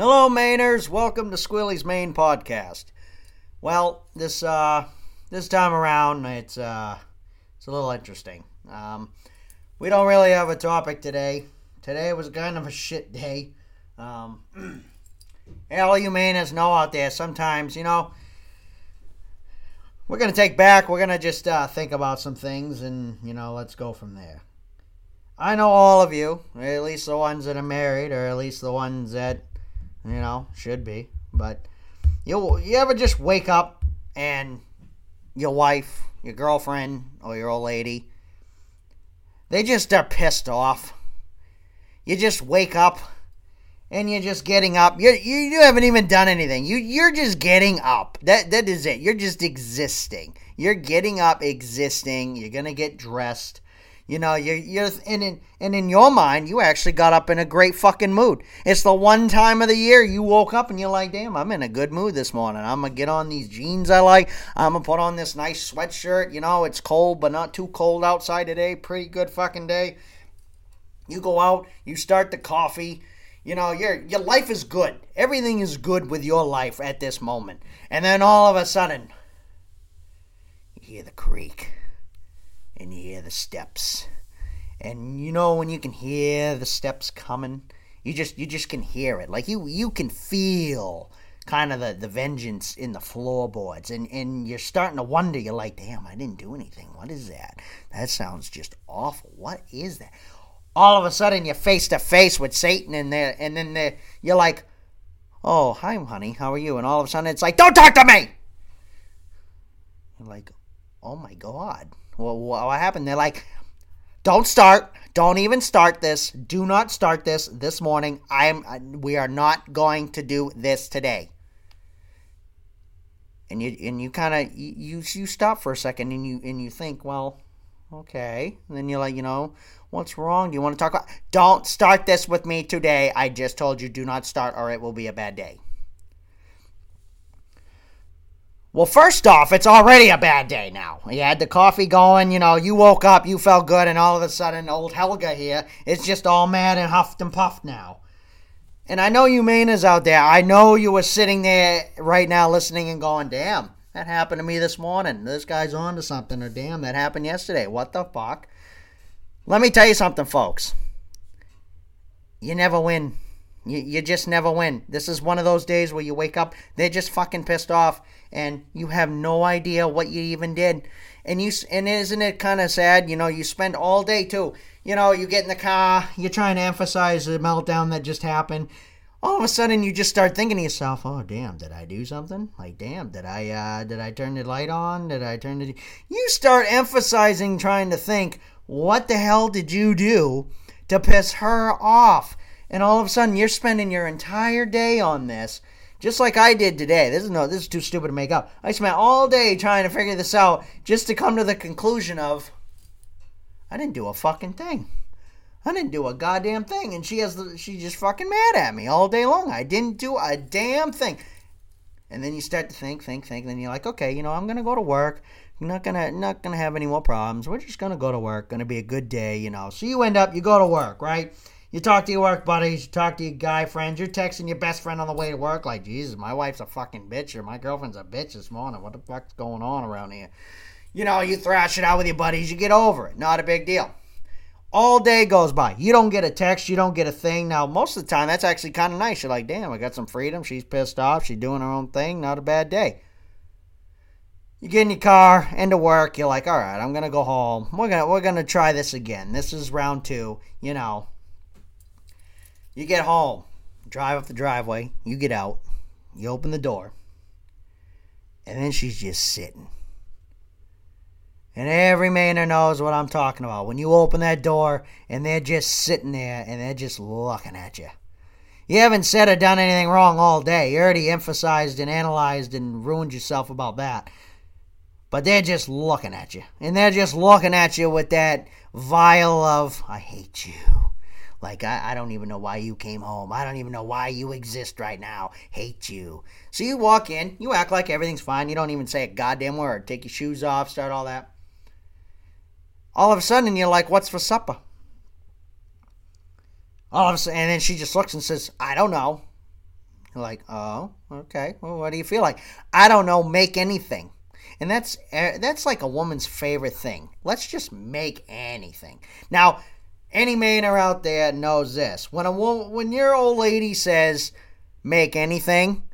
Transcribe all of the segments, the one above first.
Hello, Mainers. Welcome to Squilly's Maine Podcast. Well, this uh, this time around, it's uh, it's a little interesting. Um, we don't really have a topic today. Today was kind of a shit day. Um, all you Mainers know out there, sometimes you know we're gonna take back. We're gonna just uh, think about some things, and you know, let's go from there. I know all of you, at least the ones that are married, or at least the ones that you know, should be. But you you ever just wake up and your wife, your girlfriend, or your old lady, they just are pissed off. You just wake up and you're just getting up. You you, you haven't even done anything. You you're just getting up. That that is it. You're just existing. You're getting up, existing. You're gonna get dressed. You know, you're, you're and in, and in your mind, you actually got up in a great fucking mood. It's the one time of the year you woke up and you're like, damn, I'm in a good mood this morning. I'm to get on these jeans I like. I'm to put on this nice sweatshirt. You know, it's cold, but not too cold outside today. Pretty good fucking day. You go out, you start the coffee. You know, your your life is good. Everything is good with your life at this moment. And then all of a sudden, you hear the creak and you hear the steps. And you know when you can hear the steps coming, you just you just can hear it. Like you you can feel kind of the, the vengeance in the floorboards and, and you're starting to wonder, you're like, damn, I didn't do anything. What is that? That sounds just awful. What is that? All of a sudden you're face to face with Satan and there and then you're like, Oh, hi honey, how are you? And all of a sudden it's like, Don't talk to me You're like, Oh my god well, what happened? They're like, don't start. Don't even start this. Do not start this this morning. I'm. Uh, we are not going to do this today. And you and you kind of you you stop for a second and you and you think, well, okay. And then you're like, you know, what's wrong? Do you want to talk about? Don't start this with me today. I just told you do not start, or it will be a bad day. Well, first off, it's already a bad day now. You had the coffee going, you know, you woke up, you felt good, and all of a sudden, old Helga here is just all mad and huffed and puffed now. And I know you Mainers out there, I know you were sitting there right now listening and going, damn, that happened to me this morning. This guy's on to something, or damn, that happened yesterday. What the fuck? Let me tell you something, folks. You never win. You, you just never win. This is one of those days where you wake up, they're just fucking pissed off and you have no idea what you even did. And you and isn't it kind of sad? You know, you spend all day too. You know, you get in the car, you're trying to emphasize the meltdown that just happened. All of a sudden, you just start thinking to yourself, "Oh, damn! Did I do something? Like, damn! Did I uh, did I turn the light on? Did I turn the?" You start emphasizing, trying to think, "What the hell did you do to piss her off?" And all of a sudden, you're spending your entire day on this just like I did today. This is no, this is too stupid to make up. I spent all day trying to figure this out just to come to the conclusion of I didn't do a fucking thing. I didn't do a goddamn thing, and she has the, just fucking mad at me all day long. I didn't do a damn thing. And then you start to think, think, think. Then you're like, okay, you know, I'm gonna go to work. I'm not gonna not gonna have any more problems. We're just gonna go to work. Gonna be a good day, you know. So you end up, you go to work, right? You talk to your work buddies, you talk to your guy friends, you're texting your best friend on the way to work like, Jesus, my wife's a fucking bitch or my girlfriend's a bitch this morning. What the fuck's going on around here? You know, you thrash it out with your buddies, you get over it. Not a big deal. All day goes by. You don't get a text, you don't get a thing. Now, most of the time, that's actually kind of nice. You're like, damn, I got some freedom. She's pissed off. She's doing her own thing. Not a bad day. You get in your car, into work. You're like, all right, I'm gonna go home. We're gonna we're gonna try this again. This is round two. You know, you get home, drive up the driveway, you get out, you open the door, and then she's just sitting. And every Mainer knows what I'm talking about. When you open that door and they're just sitting there and they're just looking at you. You haven't said or done anything wrong all day. You already emphasized and analyzed and ruined yourself about that. But they're just looking at you. And they're just looking at you with that vial of, I hate you. Like, I, I don't even know why you came home. I don't even know why you exist right now. Hate you. So you walk in, you act like everything's fine. You don't even say a goddamn word. Take your shoes off, start all that. All of a sudden, you're like, what's for supper? All of a sudden, and then she just looks and says, I don't know. You're like, oh, okay. Well, what do you feel like? I don't know. Make anything. And that's uh, that's like a woman's favorite thing. Let's just make anything. Now, any Mainer out there knows this. When a woman, when your old lady says make anything,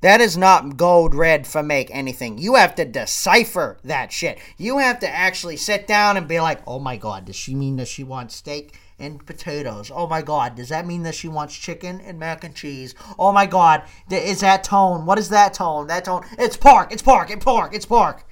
that is not gold red for make anything. You have to decipher that shit. You have to actually sit down and be like, oh my god, does she mean that she wants steak and potatoes? Oh my god, does that mean that she wants chicken and mac and cheese? Oh my god, is that tone? What is that tone? That tone? It's pork, it's pork, it's pork, it's pork.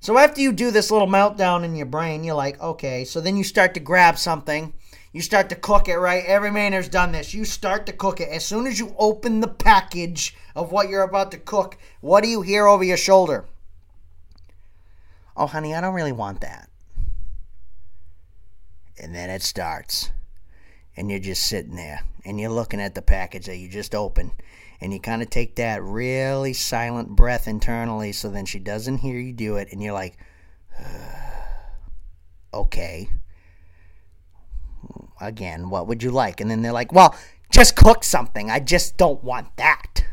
So after you do this little meltdown in your brain, you're like, okay, so then you start to grab something you start to cook it, right? Every Mainer's done this. You start to cook it. As soon as you open the package of what you're about to cook, what do you hear over your shoulder? Oh, honey, I don't really want that. And then it starts. And you're just sitting there and you're looking at the package that you just opened. And you kind of take that really silent breath internally so then she doesn't hear you do it. And you're like, okay again, what would you like? And then they're like, well, just cook something. I just don't want that.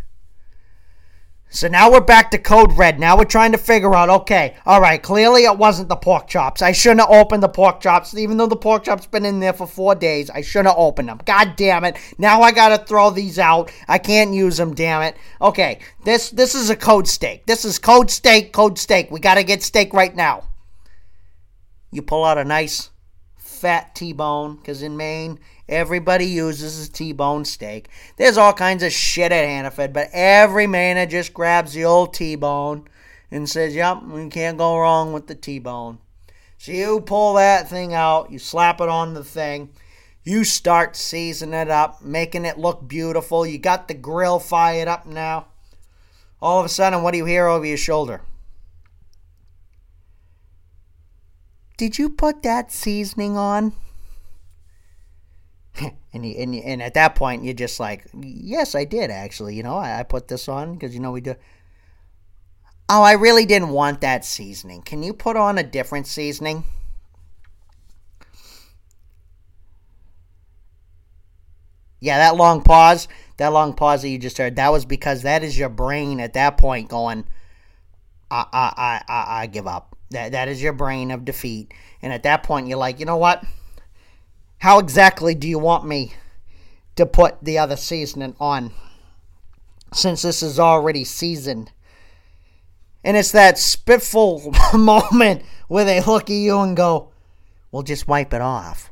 So now we're back to code red. Now we're trying to figure out, okay, all right, clearly it wasn't the pork chops. I shouldn't have opened the pork chops. Even though the pork chops been in there for four days, I shouldn't have opened them. God damn it. Now I gotta throw these out. I can't use them, damn it. Okay, this this is a code steak. This is code steak, code steak. We gotta get steak right now. You pull out a nice fat T-bone because in Maine everybody uses a T-bone steak. There's all kinds of shit at Hannaford, but every Mainer just grabs the old T-bone and says, "Yep, we can't go wrong with the T-bone." So you pull that thing out, you slap it on the thing. You start seasoning it up, making it look beautiful. You got the grill fired up now. All of a sudden, what do you hear over your shoulder? Did you put that seasoning on? And, you, and, you, and at that point, you're just like, yes, I did actually. You know, I, I put this on because, you know, we do. Oh, I really didn't want that seasoning. Can you put on a different seasoning? Yeah, that long pause, that long pause that you just heard, that was because that is your brain at that point going, I, I, I, I give up. That that is your brain of defeat. And at that point you're like, you know what? How exactly do you want me to put the other seasoning on? Since this is already seasoned. And it's that spitful moment where they look at you and go, Well just wipe it off.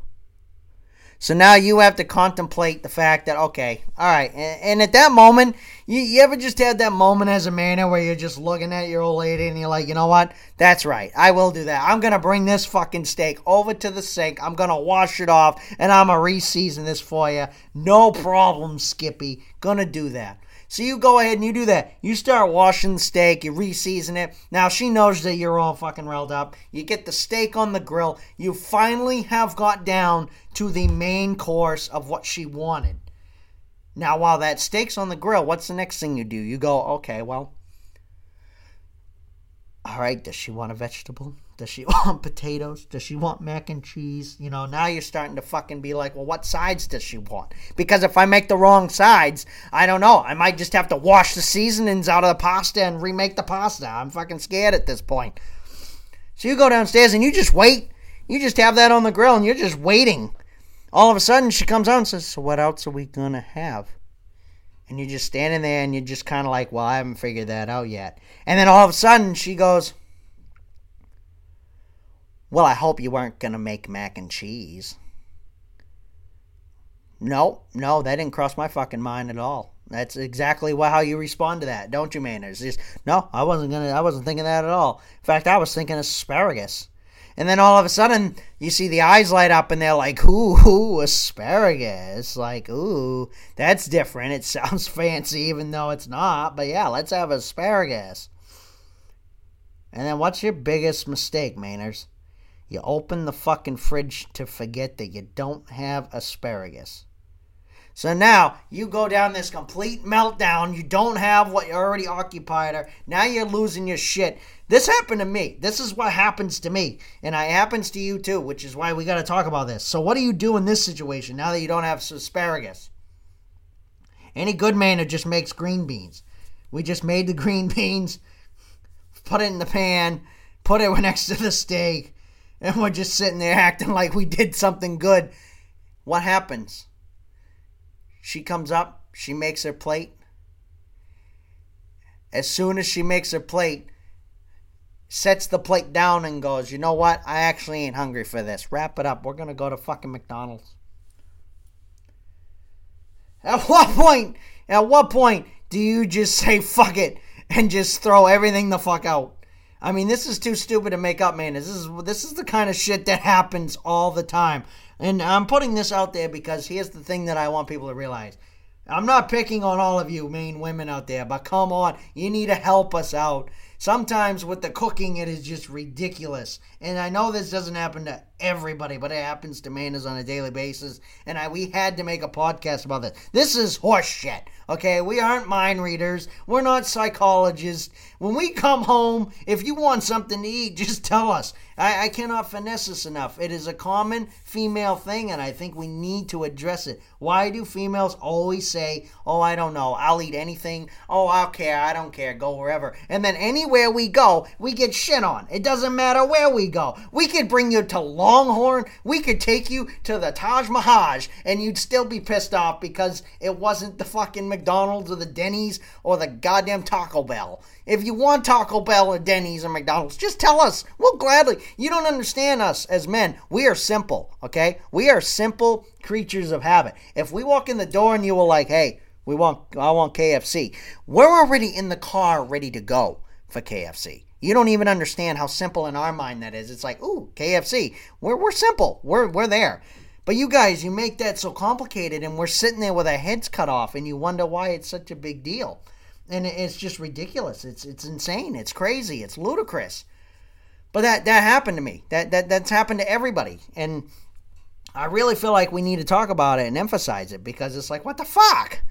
So now you have to contemplate the fact that, okay, all right. And, and at that moment, you, you, ever just had that moment as a man where you're just looking at your old lady and you're like, you know what? That's right. I will do that. I'm going to bring this fucking steak over to the sink. I'm going to wash it off and I'm going to re-season this for you. No problem, Skippy. Going to do that. So you go ahead and you do that. You start washing the steak, you reseason it. Now she knows that you're all fucking riled up. You get the steak on the grill. You finally have got down to the main course of what she wanted. Now, while that steak's on the grill, what's the next thing you do? You go, okay, well, all right, does she want a vegetable? Does she want potatoes? Does she want mac and cheese? You know, now you're starting to fucking be like, well, what sides does she want? Because if I make the wrong sides, I don't know. I might just have to wash the seasonings out of the pasta and remake the pasta. I'm fucking scared at this point. So you go downstairs and you just wait. You just have that on the grill and you're just waiting. All of a sudden, she comes out and says, so what else are we going to have? And you're just standing there and you're just kind of like, well, I haven't figured that out yet. And then all of a sudden, she goes, well, I hope you weren't going to make mac and cheese. No, no, that didn't cross my fucking mind at all. That's exactly how you respond to that, don't you, Mainers? Just no, I wasn't gonna. I wasn't thinking that at all. In fact, I was thinking asparagus. And then all of a sudden, you see the eyes light up, and they're like, "Ooh, ooh asparagus!" Like, ooh, that's different. It sounds fancy, even though it's not. But yeah, let's have asparagus. And then, what's your biggest mistake, Mainers? You open the fucking fridge to forget that you don't have asparagus. So now you go down this complete meltdown. You don't have what you already occupied her. Now you're losing your shit. This happened to me. This is what happens to me. And it happens to you too, which is why we got to talk about this. So, what do you do in this situation now that you don't have asparagus? Any good Maynard just makes green beans. We just made the green beans, put it in the pan, put it next to the steak, and we're just sitting there acting like we did something good. What happens? She comes up, she makes her plate. As soon as she makes her plate, sets the plate down and goes, You know what? I actually ain't hungry for this. Wrap it up. We're going to go to fucking McDonald's. At what point, at what point do you just say fuck it and just throw everything the fuck out? I mean, this is too stupid to make up, man. This is this is the kind of shit that happens all the time. And I'm putting this out there because here's the thing that I want people to realize. I'm not picking on all of you Maine women out there, but come on, you need to help us out. Sometimes with the cooking, it is just ridiculous. And I know this doesn't happen to everybody, but it happens to Mainers on a daily basis. And I, we had to make a podcast about this. This is horseshit. Okay, we aren't mind readers. We're not psychologists. When we come home, if you want something to eat, just tell us. I, I cannot finesse this enough. It is a common female thing, and I think we need to address it. Why do females always say, Oh, I don't know, I'll eat anything. Oh, I'll care, I don't care, go wherever. And then anywhere we go, we get shit on. It doesn't matter where we go. We could bring you to Longhorn, we could take you to the Taj Mahal, and you'd still be pissed off because it wasn't the fucking McDonald's or the Denny's or the goddamn Taco Bell. If you want Taco Bell or Denny's or McDonald's, just tell us. We'll gladly. You don't understand us as men. We are simple, okay? We are simple creatures of habit. If we walk in the door and you were like, "Hey, we want I want KFC." We're already in the car ready to go for KFC. You don't even understand how simple in our mind that is. It's like, "Ooh, KFC." We're we're simple. We're we're there. But you guys, you make that so complicated, and we're sitting there with our heads cut off, and you wonder why it's such a big deal. And it's just ridiculous. It's it's insane. It's crazy. It's ludicrous. But that that happened to me. That that that's happened to everybody. And I really feel like we need to talk about it and emphasize it because it's like, what the fuck?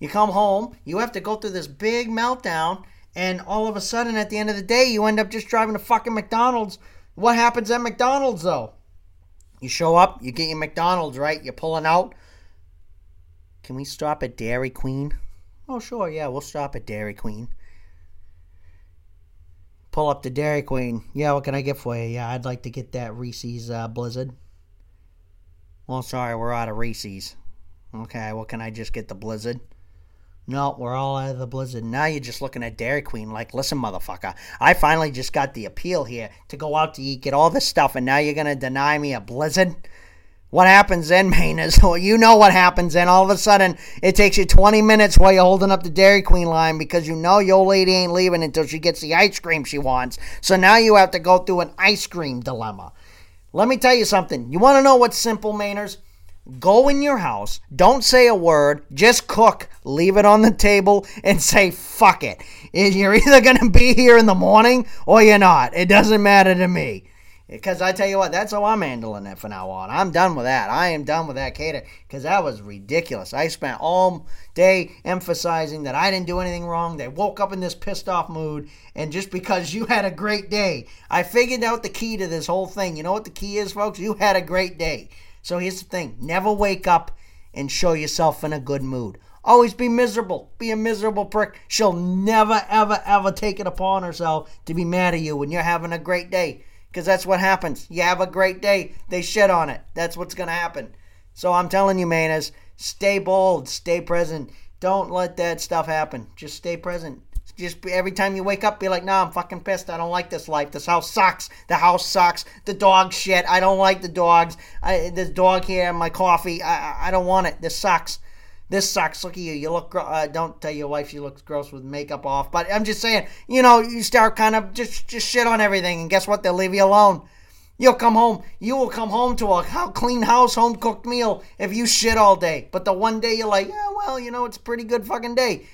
You come home, you have to go through this big meltdown, and all of a sudden, at the end of the day, you end up just driving to fucking McDonald's. What happens at McDonald's though? You show up, you get your McDonald's, right? You're pulling out. Can we stop at Dairy Queen? Oh, sure, yeah, we'll stop at Dairy Queen. Pull up to Dairy Queen. Yeah, what can I get for you? Yeah, I'd like to get that Reese's uh, Blizzard. Well, sorry, we're out of Reese's. Okay, well, can I just get the Blizzard? No, we're all out of the Blizzard. Now you're just looking at Dairy Queen like, listen, motherfucker, I finally just got the appeal here to go out to eat, get all this stuff, and now you're going to deny me a Blizzard? What happens then, Maine, well, you know what happens then. All of a sudden, it takes you 20 minutes while you're holding up the Dairy Queen line because you know your lady ain't leaving until she gets the ice cream she wants. So now you have to go through an ice cream dilemma. Let me tell you something. You want to know what's simple, Mainers? Go in your house, don't say a word, just cook, leave it on the table, and say, fuck it. You're either going to be here in the morning or you're not. It doesn't matter to me. Because I tell you what, that's how I'm handling it from now on. I'm done with that. I am done with that cater because that was ridiculous. I spent all day emphasizing that I didn't do anything wrong. They woke up in this pissed off mood, and just because you had a great day, I figured out the key to this whole thing. You know what the key is, folks? You had a great day. So here's the thing never wake up and show yourself in a good mood. Always be miserable. Be a miserable prick. She'll never, ever, ever take it upon herself to be mad at you when you're having a great day. Because that's what happens. You have a great day, they shit on it. That's what's going to happen. So I'm telling you, Mainers, stay bold, stay present. Don't let that stuff happen. Just stay present. Just every time you wake up, be like, nah, I'm fucking pissed. I don't like this life. This house sucks. The house sucks. The dog shit. I don't like the dogs. I, this dog here, my coffee. I, I don't want it. This sucks. This sucks. Look at you. You look. Uh, don't tell your wife she looks gross with makeup off. But I'm just saying. You know, you start kind of just just shit on everything, and guess what? They'll leave you alone. You'll come home. You will come home to a clean house, home cooked meal if you shit all day. But the one day you're like, yeah, well, you know, it's a pretty good fucking day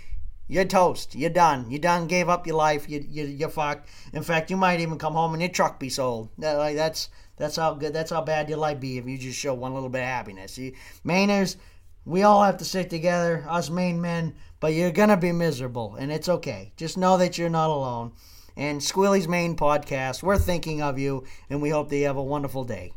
you're toast. You're done. You done gave up your life. You you you're fucked. In fact, you might even come home and your truck be sold. That, like that's that's how good. That's how bad your life be if you just show one little bit of happiness. See, Mainers, we all have to stick together, us Maine men. But you're gonna be miserable, and it's okay. Just know that you're not alone. And Squealy's Maine podcast, we're thinking of you, and we hope that you have a wonderful day.